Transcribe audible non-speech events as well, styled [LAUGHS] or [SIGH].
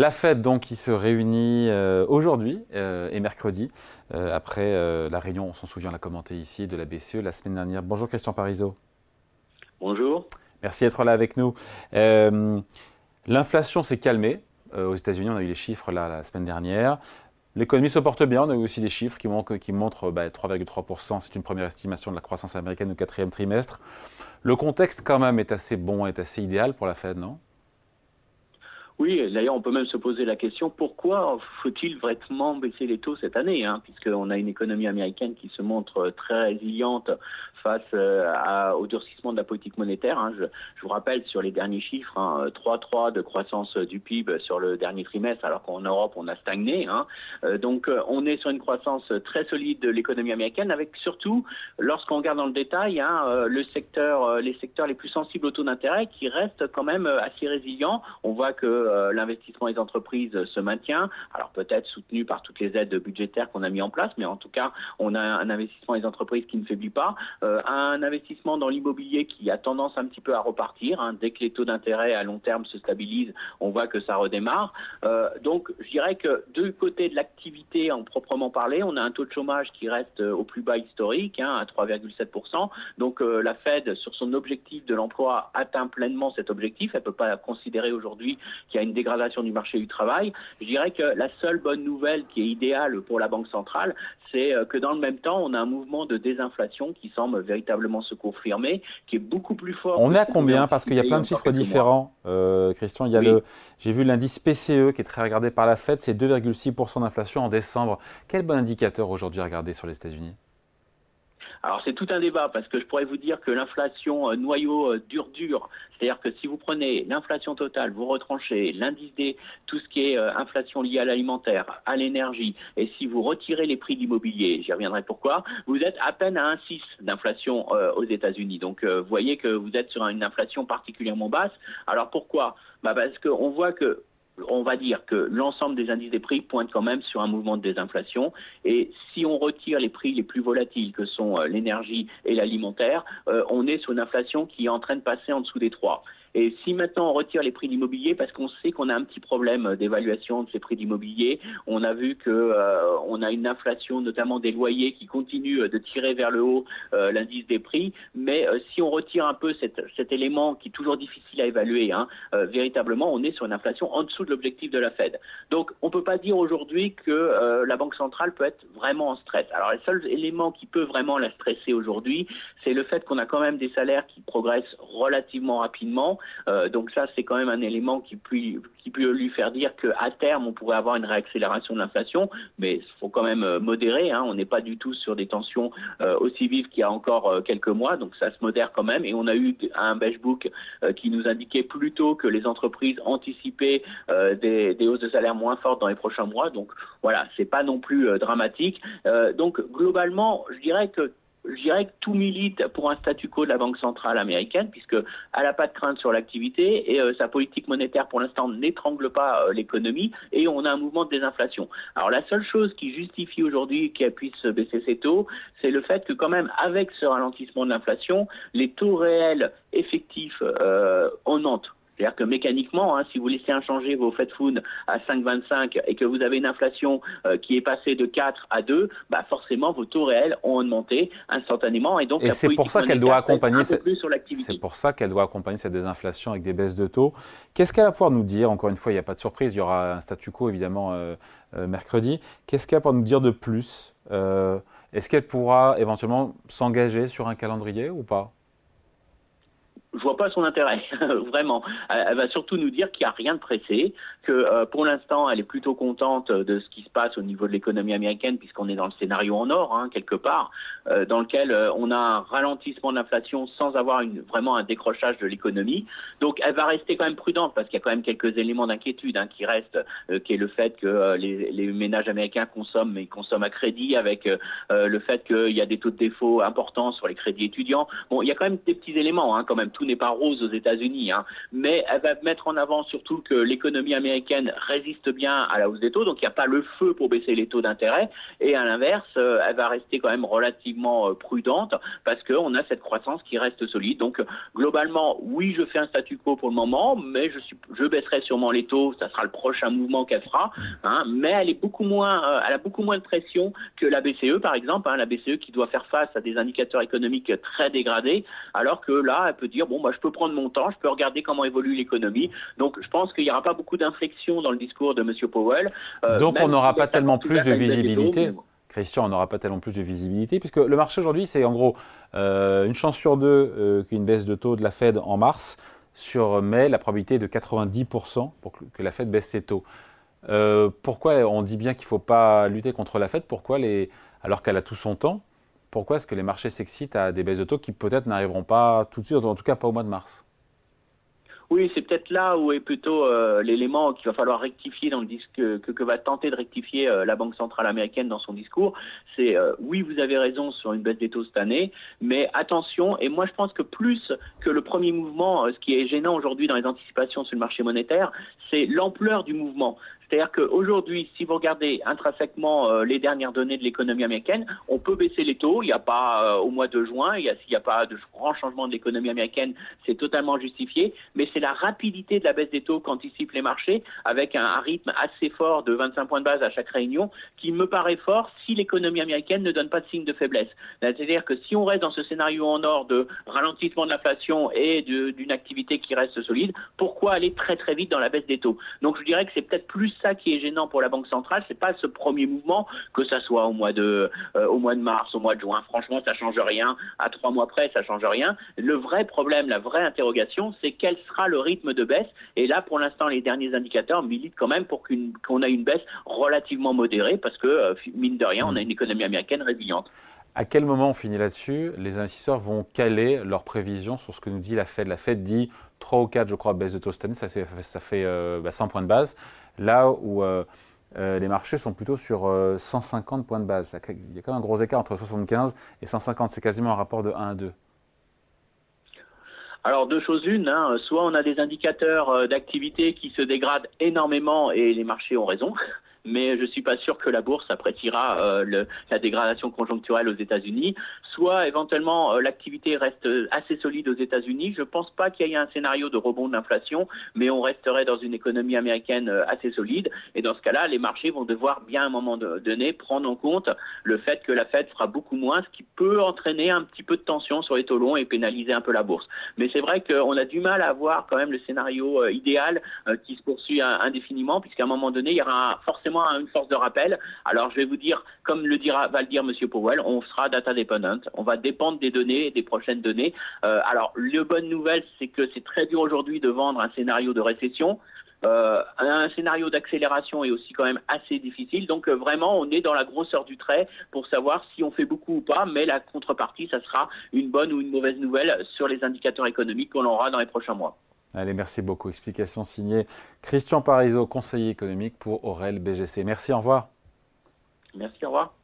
La Fed donc qui se réunit euh, aujourd'hui euh, et mercredi euh, après la réunion, on s'en souvient, on l'a commenté ici, de la BCE la semaine dernière. Bonjour Christian Parizeau. Bonjour. Merci d'être là avec nous. L'inflation s'est calmée. aux États-Unis, on a eu les chiffres là la semaine dernière. L'économie se porte bien. On a eu aussi des chiffres qui montrent, qui montrent 3,3%. Bah, C'est une première estimation de la croissance américaine au quatrième trimestre. Le contexte, quand même, est assez bon, est assez idéal pour la Fed, non? Oui, d'ailleurs, on peut même se poser la question pourquoi faut-il vraiment baisser les taux cette année hein, Puisqu'on a une économie américaine qui se montre très résiliente face euh, à, au durcissement de la politique monétaire. Hein. Je, je, vous rappelle sur les derniers chiffres, hein, 3,3 de croissance du PIB sur le dernier trimestre, alors qu'en Europe on a stagné. Hein. Euh, donc euh, on est sur une croissance très solide de l'économie américaine, avec surtout, lorsqu'on regarde dans le détail, hein, le secteur, les secteurs les plus sensibles au taux d'intérêt qui restent quand même assez résilients. On voit que l'investissement des entreprises se maintient, alors peut-être soutenu par toutes les aides budgétaires qu'on a mis en place, mais en tout cas on a un investissement des entreprises qui ne faiblit pas. Euh, un investissement dans l'immobilier qui a tendance un petit peu à repartir. Hein. Dès que les taux d'intérêt à long terme se stabilisent, on voit que ça redémarre. Euh, donc, je dirais que du côté de l'activité en proprement parler, on a un taux de chômage qui reste au plus bas historique, hein, à 3,7%. Donc, euh, la Fed, sur son objectif de l'emploi, atteint pleinement cet objectif. Elle ne peut pas considérer aujourd'hui qu'il y a une dégradation du marché du travail. Je dirais que la seule bonne nouvelle qui est idéale pour la Banque centrale, c'est que dans le même temps, on a un mouvement de désinflation qui semble véritablement se confirmer, qui est beaucoup plus fort. On est à combien Parce qu'il y a plein de chiffres différents, euh, Christian. Il y a le, j'ai vu l'indice PCE qui est très regardé par la Fed, c'est 2,6% d'inflation en décembre. Quel bon indicateur aujourd'hui à regarder sur les États-Unis? Alors c'est tout un débat parce que je pourrais vous dire que l'inflation euh, noyau euh, dur dur, c'est-à-dire que si vous prenez l'inflation totale, vous retranchez l'indice des tout ce qui est euh, inflation liée à l'alimentaire, à l'énergie, et si vous retirez les prix de l'immobilier, j'y reviendrai pourquoi, vous êtes à peine à 1,6 d'inflation aux États-Unis. Donc vous voyez que vous êtes sur une inflation particulièrement basse. Alors pourquoi? Bah Parce qu'on voit que on va dire que l'ensemble des indices des prix pointent quand même sur un mouvement de désinflation. Et si on retire les prix les plus volatiles, que sont euh, l'énergie et l'alimentaire, euh, on est sur une inflation qui est en train de passer en dessous des trois. Et si maintenant on retire les prix d'immobilier, parce qu'on sait qu'on a un petit problème d'évaluation de ces prix d'immobilier, on a vu que euh, on a une inflation, notamment des loyers, qui continue de tirer vers le haut euh, l'indice des prix. Mais euh, si on retire un peu cet, élément qui est toujours difficile à évaluer, hein, véritablement, on est sur une inflation en dessous de l'objectif de la Fed. Donc, on peut pas dire aujourd'hui que la Banque centrale peut être vraiment en stress. Alors, le seul élément qui peut vraiment la stresser aujourd'hui, c'est le fait qu'on a quand même des salaires qui progressent relativement rapidement euh, donc ça, c'est quand même un élément qui peut, lui faire dire qu'à terme, on pourrait avoir une réaccélération de l'inflation, mais il faut quand même euh, modérer. Hein. On n'est pas du tout sur des tensions euh, aussi vives qu'il y a encore quelques mois, donc ça se modère quand même. Et on a eu un book qui nous indiquait plutôt que les entreprises anticipaient des, des, hausses de salaire moins fortes dans les prochains mois. Donc voilà, c'est pas non plus dramatique. donc globalement, je dirais que je dirais que tout milite pour un statu quo de la Banque centrale américaine, puisque elle n'a pas de crainte sur l'activité et euh, sa politique monétaire pour l'instant n'étrangle pas euh, l'économie et on a un mouvement de désinflation. Alors la seule chose qui justifie aujourd'hui qu'elle puisse baisser ses taux, c'est le fait que quand même avec ce ralentissement de l'inflation, les taux réels effectifs euh, augmentent c'est-à-dire que mécaniquement, hein, si vous laissez inchanger vos Fed Food à 5,25 et que vous avez une inflation euh, qui est passée de 4 à 2, bah forcément vos taux réels ont augmenté instantanément et donc et c'est pour ça qu'elle doit accompagner cette... C'est pour ça qu'elle doit accompagner cette désinflation avec des baisses de taux. Qu'est-ce qu'elle va pouvoir nous dire? Encore une fois, il n'y a pas de surprise, il y aura un statu quo évidemment euh, euh, mercredi. Qu'est-ce qu'elle va pouvoir nous dire de plus? Est-ce qu'elle pourra éventuellement s'engager sur un calendrier ou pas? Je vois pas son intérêt, [LAUGHS] vraiment. Elle va surtout nous dire qu'il n'y a rien de pressé, que euh, pour l'instant, elle est plutôt contente de ce qui se passe au niveau de l'économie américaine, puisqu'on est dans le scénario en or, hein, quelque part, euh, dans lequel euh, on a un ralentissement de l'inflation sans avoir vraiment un décrochage de l'économie. Donc, elle va rester quand même prudente, parce qu'il y a quand même quelques éléments d'inquiétude hein, qui restent, qui est le fait que les, ménages américains consomment, mais ils consomment à crédit, avec le fait qu'il y a des taux de défaut importants sur les crédits étudiants. Bon, il y a quand même des petits éléments, hein, quand même n'est pas rose aux États-Unis, hein. mais elle va mettre en avant surtout que l'économie américaine résiste bien à la hausse des taux, donc il n'y a pas le feu pour baisser les taux d'intérêt, et à l'inverse, euh, elle va rester quand même relativement euh, prudente parce qu'on a cette croissance qui reste solide. Donc globalement, oui, je fais un statu quo pour le moment, mais je, baisserai sûrement les taux, ça sera le prochain mouvement qu'elle fera, hein, mais elle est beaucoup moins, euh, elle a beaucoup moins de pression que la BCE par exemple, hein, la BCE qui doit faire face à des indicateurs économiques très dégradés, alors que là, elle peut dire bon, bah, je peux prendre mon temps, je peux regarder comment évolue l'économie. Donc, je pense qu'il n'y aura pas beaucoup d'inflexion dans le discours de M. Powell. Euh, Donc, on n'aura pas tellement plus de visibilité. Christian, on n'aura pas tellement plus de visibilité, puisque le marché aujourd'hui, c'est en gros euh, une chance sur deux euh, qu'une baisse de taux de la Fed en mars. Sur mai, la probabilité est de 90% pour que la Fed baisse ses taux. pourquoi on dit bien qu'il ne faut pas lutter contre la Fed? Pourquoi les, alors qu'elle a tout son temps pourquoi est-ce que les marchés s'excitent à des baisses de taux qui peut-être n'arriveront pas tout de suite, en tout cas pas au mois de mars? Oui, c'est peut-être là où est plutôt euh, l'élément qu'il va falloir rectifier dans le disque que, va tenter de rectifier euh, la Banque centrale américaine dans son discours. C'est euh, oui, vous avez raison sur une baisse des taux cette année, mais attention. Et moi, je pense que plus que le premier mouvement, ce qui est gênant aujourd'hui dans les anticipations sur le marché monétaire, c'est l'ampleur du mouvement. C'est-à-dire qu'aujourd'hui, si vous regardez intrinsèquement euh, les dernières données de l'économie américaine, on peut baisser les taux. Il n'y a pas euh, au mois de juin, il s'il n'y a pas de grand changement de l'économie américaine, c'est totalement justifié. Mais c'est la rapidité de la baisse des taux qu'anticipent les marchés, avec un, rythme assez fort de 25 points de base à chaque réunion, qui me paraît fort si l'économie américaine ne donne pas de signe de faiblesse. C'est-à-dire que si on reste dans ce scénario en or de ralentissement de l'inflation et d'une activité qui reste solide, pourquoi aller très très vite dans la baisse des taux? Donc je dirais que c'est peut-être plus ça qui est gênant pour la Banque centrale, c'est pas ce premier mouvement, que ça soit au mois de, euh, au mois de mars, au mois de juin. Franchement, ça change rien. À trois mois près, ça change rien. Le vrai problème, la vraie interrogation, c'est quel sera le rythme de baisse. Et là, pour l'instant, les derniers indicateurs militent quand même pour qu'on ait une baisse relativement modérée, parce que euh, mine de rien, on a une économie américaine résiliente. À quel moment on finit là-dessus? Les investisseurs vont caler leurs prévisions sur ce que nous dit la Fed. La Fed dit 3 ou 4, je crois, baisse de taux cette année, ça, fait 100 euh, bah, points de base là où euh, euh, les marchés sont plutôt sur 150 euh, points de base. Il y a quand même un gros écart entre 75 et 150, c'est quasiment un rapport de 1 à 2. Alors deux choses une, hein. soit on a des indicateurs d'activité qui se dégradent énormément et les marchés ont raison, [LAUGHS] mais je suis pas sûr que la bourse appréciera la dégradation conjoncturelle aux États-Unis. Soit éventuellement euh, l'activité reste assez solide aux États-Unis. Je pense pas qu'il y ait un scénario de rebond d'inflation, mais on resterait dans une économie américaine euh, assez solide. Et dans ce cas-là, les marchés vont devoir bien à un moment donné prendre en compte le fait que la Fed fera beaucoup moins, ce qui peut entraîner un petit peu de tension sur les taux longs et pénaliser un peu la bourse. Mais c'est vrai qu'on a du mal à avoir quand même le scénario idéal qui se poursuit indéfiniment, puisqu'à un moment donné, il y aura forcément une force de rappel. Alors je vais vous dire, comme le dira, va le dire M. Powell, on sera data On va dépendre des données, des prochaines données. Euh, alors la bonne nouvelle, c'est que c'est très dur aujourd'hui de vendre un scénario de récession. Euh, un scénario d'accélération est aussi quand même assez difficile. Donc euh, vraiment, on est dans la grosseur du trait pour savoir si on fait beaucoup ou pas. Mais la contrepartie, ça sera une bonne ou une mauvaise nouvelle sur les indicateurs économiques qu'on aura dans les prochains mois. Allez, merci beaucoup. Explication signée Christian Parizeau, conseiller économique pour Aurel BGC. Merci, au revoir. Merci, au revoir.